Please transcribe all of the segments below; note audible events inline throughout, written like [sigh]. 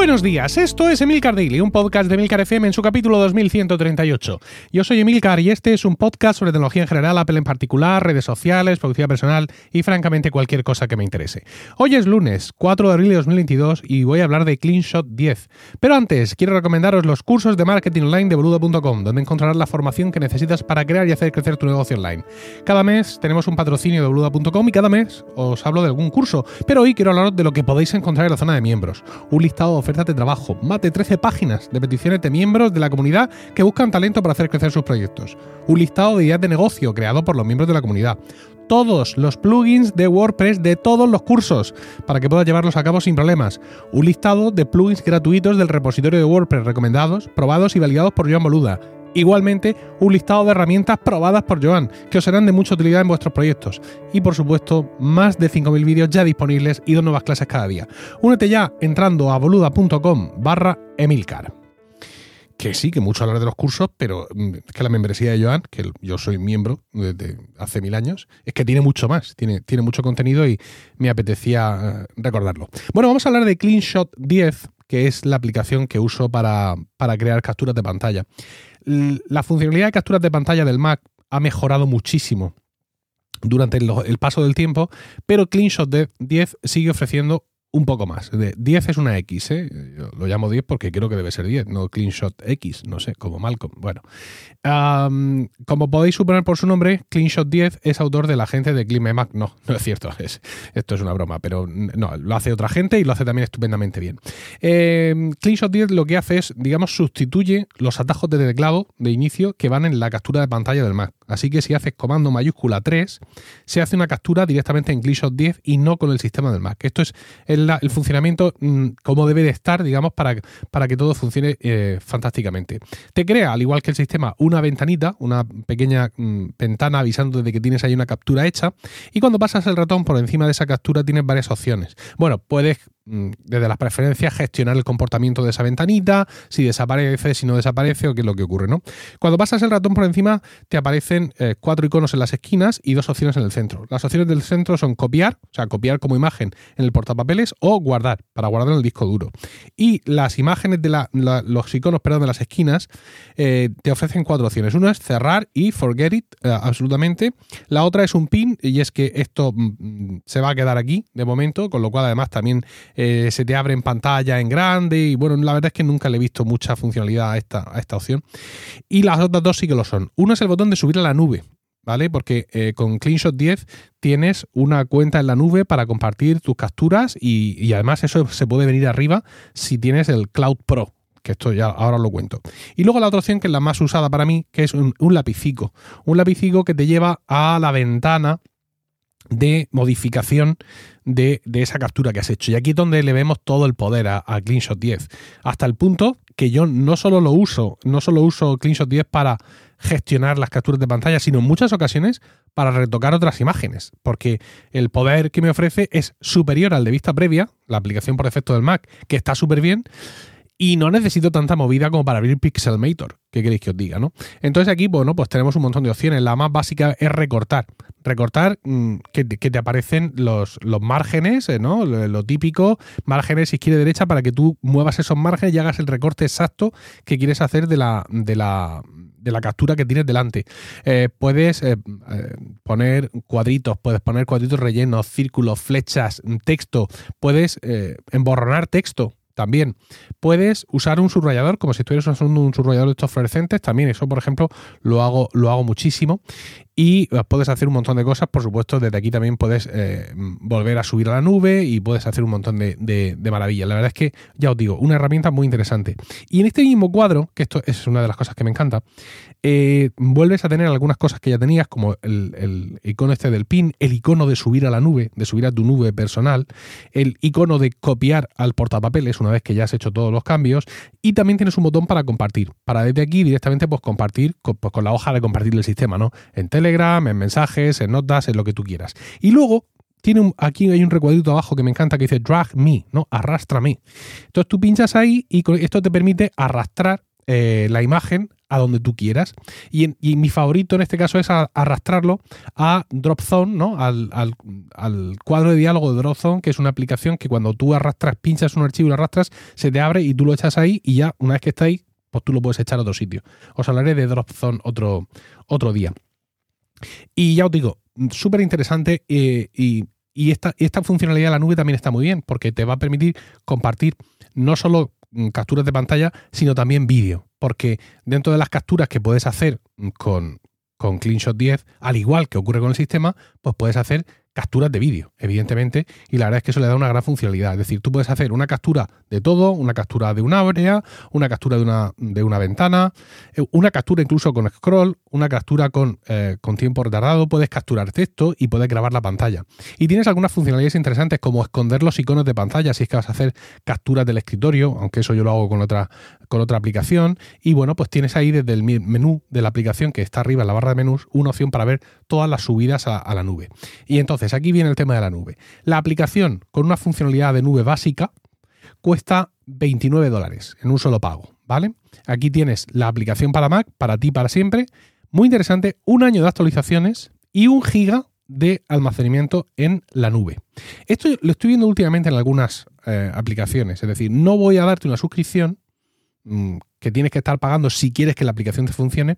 Buenos días, esto es Emilcar Daily, un podcast de Emilcar FM en su capítulo 2138. Yo soy Emilcar y este es un podcast sobre tecnología en general, Apple en particular, redes sociales, productividad personal y francamente cualquier cosa que me interese. Hoy es lunes, 4 de abril de 2022 y voy a hablar de CleanShot 10. Pero antes, quiero recomendaros los cursos de marketing online de boludo.com, donde encontrarás la formación que necesitas para crear y hacer crecer tu negocio online. Cada mes tenemos un patrocinio de boludo.com y cada mes os hablo de algún curso, pero hoy quiero hablaros de lo que podéis encontrar en la zona de miembros. Un listado ofertas de trabajo, más de 13 páginas de peticiones de miembros de la comunidad que buscan talento para hacer crecer sus proyectos, un listado de ideas de negocio creado por los miembros de la comunidad, todos los plugins de WordPress de todos los cursos para que puedas llevarlos a cabo sin problemas, un listado de plugins gratuitos del repositorio de WordPress recomendados, probados y validados por Joan Boluda, Igualmente, un listado de herramientas probadas por Joan, que os serán de mucha utilidad en vuestros proyectos. Y por supuesto, más de 5.000 vídeos ya disponibles y dos nuevas clases cada día. Únete ya entrando a boluda.com barra emilcar. Que sí, que mucho hablar de los cursos, pero mm, es que la membresía de Joan, que yo soy miembro desde hace mil años, es que tiene mucho más, tiene, tiene mucho contenido y me apetecía eh, recordarlo. Bueno, vamos a hablar de CleanShot 10, que es la aplicación que uso para, para crear capturas de pantalla la funcionalidad de capturas de pantalla del Mac ha mejorado muchísimo durante el, paso del tiempo, pero CleanShot 10 sigue ofreciendo un poco más. 10 es una X, ¿eh? Lo llamo 10 porque creo que debe ser 10, no CleanShot X, no sé, como Malcolm. Bueno, como podéis suponer por su nombre, CleanShot 10 es autor de la gente de CleanMac. No, no es cierto, es, esto es una broma, pero no, lo hace otra gente y lo hace también estupendamente bien. Eh, CleanShot 10 lo que hace es, digamos, sustituye los atajos de teclado de inicio que van en la captura de pantalla del Mac. Así que si haces comando mayúscula 3, se hace una captura directamente en CleanShot 10 y no con el sistema del Mac. Esto es el, funcionamiento mm, como debe de estar, digamos, para, para que todo funcione eh, fantásticamente. Te crea, al igual que el sistema, una ventanita, una pequeña mm, ventana avisando de que tienes ahí una captura hecha. Y cuando pasas el ratón por encima de esa captura tienes varias opciones. Bueno, puedes desde las preferencias gestionar el comportamiento de esa ventanita, si desaparece, si no desaparece o qué es lo que ocurre, ¿no? Cuando pasas el ratón por encima te aparecen eh, cuatro iconos en las esquinas y dos opciones en el centro. Las opciones del centro son copiar, o sea, copiar como imagen en el portapapeles o guardar, para guardar en el disco duro. Y las imágenes de los iconos, perdón, de las esquinas eh, te ofrecen cuatro opciones. Una es cerrar y forget it, eh, absolutamente. La otra es un pin y es que esto mm, mm, se va a quedar aquí de momento, con lo cual además también eh, se te abre en pantalla en grande y bueno, la verdad es que nunca le he visto mucha funcionalidad a esta, esta opción. Y las otras dos sí que lo son. Uno es el botón de subir a la nube. ¿Vale? Porque eh, con CleanShot 10 tienes una cuenta en la nube para compartir tus capturas y, además eso se puede venir arriba si tienes el Cloud Pro, que esto ya ahora lo cuento. Y luego la otra opción que es la más usada para mí, que es un, un lapicico. Un lapicico que te lleva a la ventana de modificación de, esa captura que has hecho. Y aquí es donde le vemos todo el poder a, CleanShot 10. Hasta el punto que yo no solo lo uso, no solo uso CleanShot 10 para gestionar las capturas de pantalla, sino en muchas ocasiones para retocar otras imágenes, porque el poder que me ofrece es superior al de vista previa, la aplicación por defecto del Mac, que está súper bien, y no necesito tanta movida como para abrir Pixelmator. ¿Qué queréis que os diga, no? Entonces aquí, bueno, pues tenemos un montón de opciones. La más básica es recortar. Recortar, mm, que, te aparecen los, los márgenes, eh, ¿no? Lo, típico, márgenes izquierda y derecha para que tú muevas esos márgenes y hagas el recorte exacto que quieres hacer de la, de la, de la captura que tienes delante. Eh, puedes eh, poner cuadritos, puedes poner cuadritos rellenos, círculos, flechas, texto, puedes emborronar texto también puedes usar un subrayador como si estuvieras usando un subrayador de estos fluorescentes. También eso, por ejemplo, lo hago, lo hago muchísimo. Y eh, puedes hacer un montón de cosas. Por supuesto, desde aquí también puedes eh, volver a subir a la nube y puedes hacer un montón de, maravillas. La verdad es que, ya os digo, una herramienta muy interesante. Y en este mismo cuadro, que esto es una de las cosas que me encanta, eh, vuelves a tener algunas cosas que ya tenías, como el, el, icono este del pin, el icono de subir a la nube, de subir a tu nube personal, el icono de copiar al portapapeles una vez que ya has hecho todos los cambios, y también tienes un botón para compartir, para desde aquí directamente pues compartir pues, con la hoja de compartir el sistema, ¿no? En En mensajes, en notas, en lo que tú quieras. Y luego tiene aquí hay un recuadrito abajo que me encanta que dice drag me, ¿no? Arrástrame. Entonces tú pinchas ahí y esto te permite arrastrar eh, la imagen a donde tú quieras. Y, mi favorito en este caso es arrastrarlo a DropZone, ¿no? Al, cuadro de diálogo de DropZone, que es una aplicación que cuando tú arrastras, pinchas un archivo y lo arrastras, se te abre y tú lo echas ahí y ya, una vez que está ahí, pues tú lo puedes echar a otro sitio. Os hablaré de DropZone otro, otro día. Y ya os digo, súper interesante eh, y, esta, esta funcionalidad de la nube también está muy bien porque te va a permitir compartir no solo mm, capturas de pantalla, sino también vídeo. Porque dentro de las capturas que puedes hacer con, con CleanShot 10, al igual que ocurre con el sistema, pues puedes hacer capturas de vídeo, evidentemente, y la verdad es que eso le da una gran funcionalidad. Es decir, tú puedes hacer una captura de todo, una captura de una área, una captura de una, de una ventana, eh, una captura incluso con scroll, una captura con, eh, con tiempo retardado, puedes capturar texto y puedes grabar la pantalla. Y tienes algunas funcionalidades interesantes como esconder los iconos de pantalla si es que vas a hacer capturas del escritorio, aunque eso yo lo hago con otra, con otra aplicación. Y bueno, pues tienes ahí desde el menú de la aplicación que está arriba en la barra de menús una opción para ver todas las subidas a, la nube. Y entonces aquí viene el tema de la nube. La aplicación con una funcionalidad de nube básica cuesta 29 dólares en un solo pago, ¿vale? Aquí tienes la aplicación para Mac, para ti, para siempre. Muy interesante, un año de actualizaciones y un giga de almacenamiento en la nube. Esto lo estoy viendo últimamente en algunas eh, aplicaciones, es decir, no voy a darte una suscripción que tienes que estar pagando si quieres que la aplicación te funcione,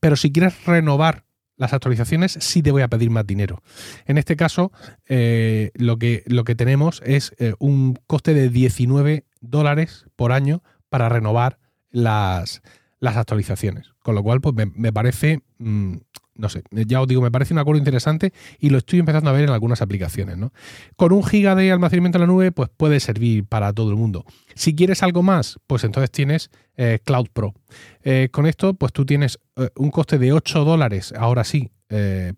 pero si quieres renovar las actualizaciones sí te voy a pedir más dinero. En este caso, eh, lo, que, lo que tenemos es eh, un coste de 19 dólares por año para renovar las, las actualizaciones. Con lo cual, pues me, parece, mm, no sé, ya os digo, me parece un acuerdo interesante y lo estoy empezando a ver en algunas aplicaciones. ¿no? Con un giga de almacenamiento en la nube, pues puede servir para todo el mundo. Si quieres algo más, pues entonces tienes eh, Cloud Pro. Eh, con esto, pues tú tienes eh, un coste de 8 dólares, ahora sí,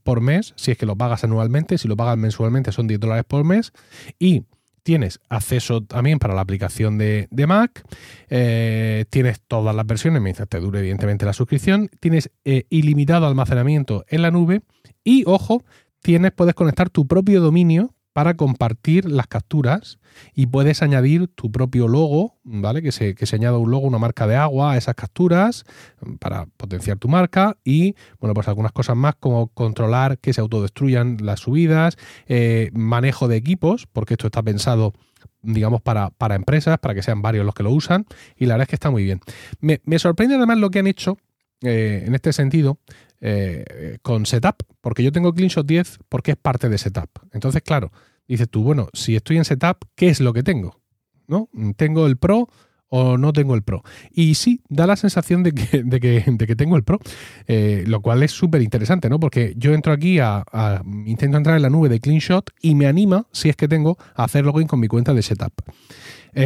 por mes, si es que lo pagas anualmente, si lo pagas mensualmente son 10 dólares por mes, y tienes acceso también para la aplicación de, Mac, tienes todas las versiones, mientras te dure evidentemente la suscripción, tienes ilimitado almacenamiento en la nube y, ojo, tienes, puedes conectar tu propio dominio para compartir las capturas y puedes añadir tu propio logo, ¿vale? Que se, que se añada un logo, una marca de agua a esas capturas mm, para potenciar tu marca y, bueno, pues algunas cosas más como controlar que se autodestruyan las subidas, eh, manejo de equipos, porque esto está pensado digamos, para, para, empresas, para que sean varios los que lo usan, y la verdad es que está muy bien. Me, sorprende además lo que han hecho eh, en este sentido eh, con Setup, porque yo tengo CleanShot 10 porque es parte de Setup. Entonces, claro, dices tú, bueno, si estoy en Setup, ¿qué es lo que tengo? ¿No? ¿Tengo el Pro o no tengo el Pro? Y sí, da la sensación de que, [laughs] de que, tengo el Pro, eh, lo cual es súper interesante, ¿no? Porque yo entro aquí a, intento entrar en la nube de CleanShot y me anima, si es que tengo, a hacer login con mi cuenta de Setup.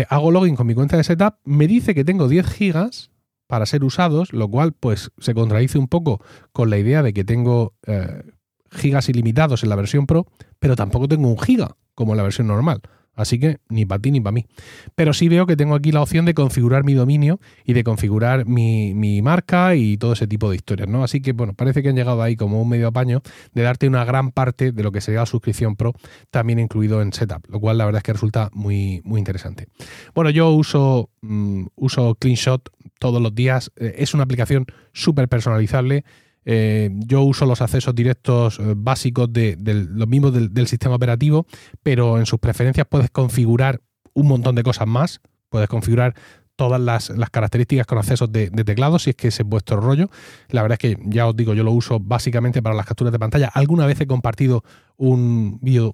Hago login con mi cuenta de Setup, me dice que tengo 10 gigas para ser usados, lo cual pues se contradice un poco con la idea de que tengo eh, gigas ilimitados en la versión Pro, pero tampoco tengo un giga como en la versión normal. Así que ni para ti ni para mí. Pero sí veo que tengo aquí la opción de configurar mi dominio y de configurar mi, marca y todo ese tipo de historias, ¿no? Así que, bueno, parece que han llegado ahí como un medio apaño de darte una gran parte de lo que sería la suscripción Pro también incluido en Setup, lo cual la verdad es que resulta muy, muy interesante. Bueno, yo uso, mm, uso CleanShot todos los días. Eh, es una aplicación súper personalizable. Eh, yo uso los accesos directos eh, básicos de, los mismos del, sistema operativo, pero en sus preferencias puedes configurar un montón de cosas más. Puedes configurar todas las, características con accesos de, teclado, si es que ese es vuestro rollo. La verdad es que ya os digo, yo lo uso básicamente para las capturas de pantalla. Alguna vez he compartido un vídeo,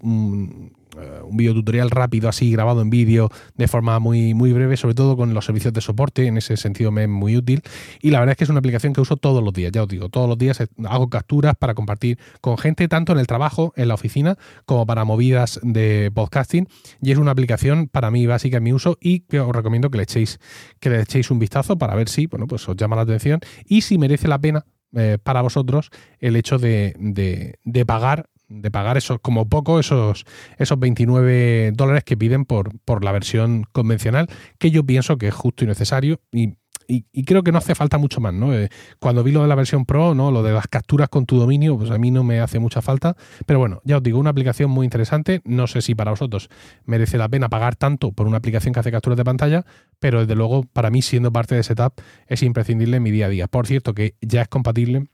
un video tutorial rápido así grabado en vídeo de forma muy, muy breve, sobre todo con los servicios de soporte, en ese sentido me es muy útil. Y la verdad es que es una aplicación que uso todos los días, ya os digo, todos los días hago capturas para compartir con gente tanto en el trabajo, en la oficina, como para movidas de podcasting. Y es una aplicación para mí básica en mi uso y que os recomiendo que le echéis, que le echéis un vistazo para ver si, bueno, pues os llama la atención y si merece la pena eh, para vosotros el hecho de, de pagar de pagar esos, como poco, esos, esos 29 dólares que piden por, por la versión convencional, que yo pienso que es justo y necesario. Y y, creo que no hace falta mucho más, ¿no? Eh, cuando vi lo de la versión Pro, ¿no? Lo de las capturas con tu dominio, pues a mí no me hace mucha falta. Pero bueno, ya os digo, una aplicación muy interesante. No sé si para vosotros merece la pena pagar tanto por una aplicación que hace capturas de pantalla, pero desde luego, para mí, siendo parte de Setup, es imprescindible en mi día a día. Por cierto, que ya es compatible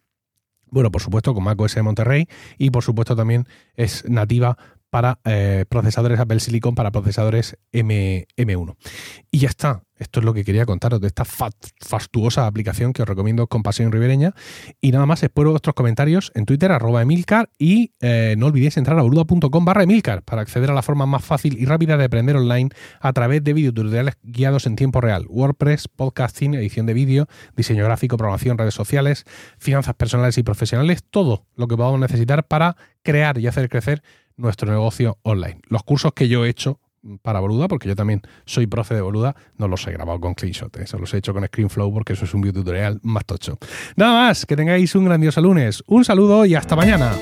bueno, por supuesto con macOS de Monterrey y por supuesto también es nativa para eh, procesadores Apple Silicon, para procesadores M, 1 Y ya está. Esto es lo que quería contaros de esta fastuosa aplicación que os recomiendo con pasión ribereña. Y nada más, espero vuestros comentarios en Twitter, arroba Emilcar, y eh, no olvidéis entrar a boluda.com barra Emilcar para acceder a la forma más fácil y rápida de aprender online a través de videotutoriales guiados en tiempo real. WordPress, podcasting, edición de vídeo, diseño gráfico, programación, redes sociales, finanzas personales y profesionales, todo lo que podamos necesitar para crear y hacer crecer nuestro negocio online. Los cursos que yo he hecho para Boluda, porque yo también soy profe de Boluda, no los he grabado con CleanShot, eso los he hecho con ScreenFlow porque eso es un video tutorial más tocho. Nada más, que tengáis un grandioso lunes, un saludo y hasta mañana.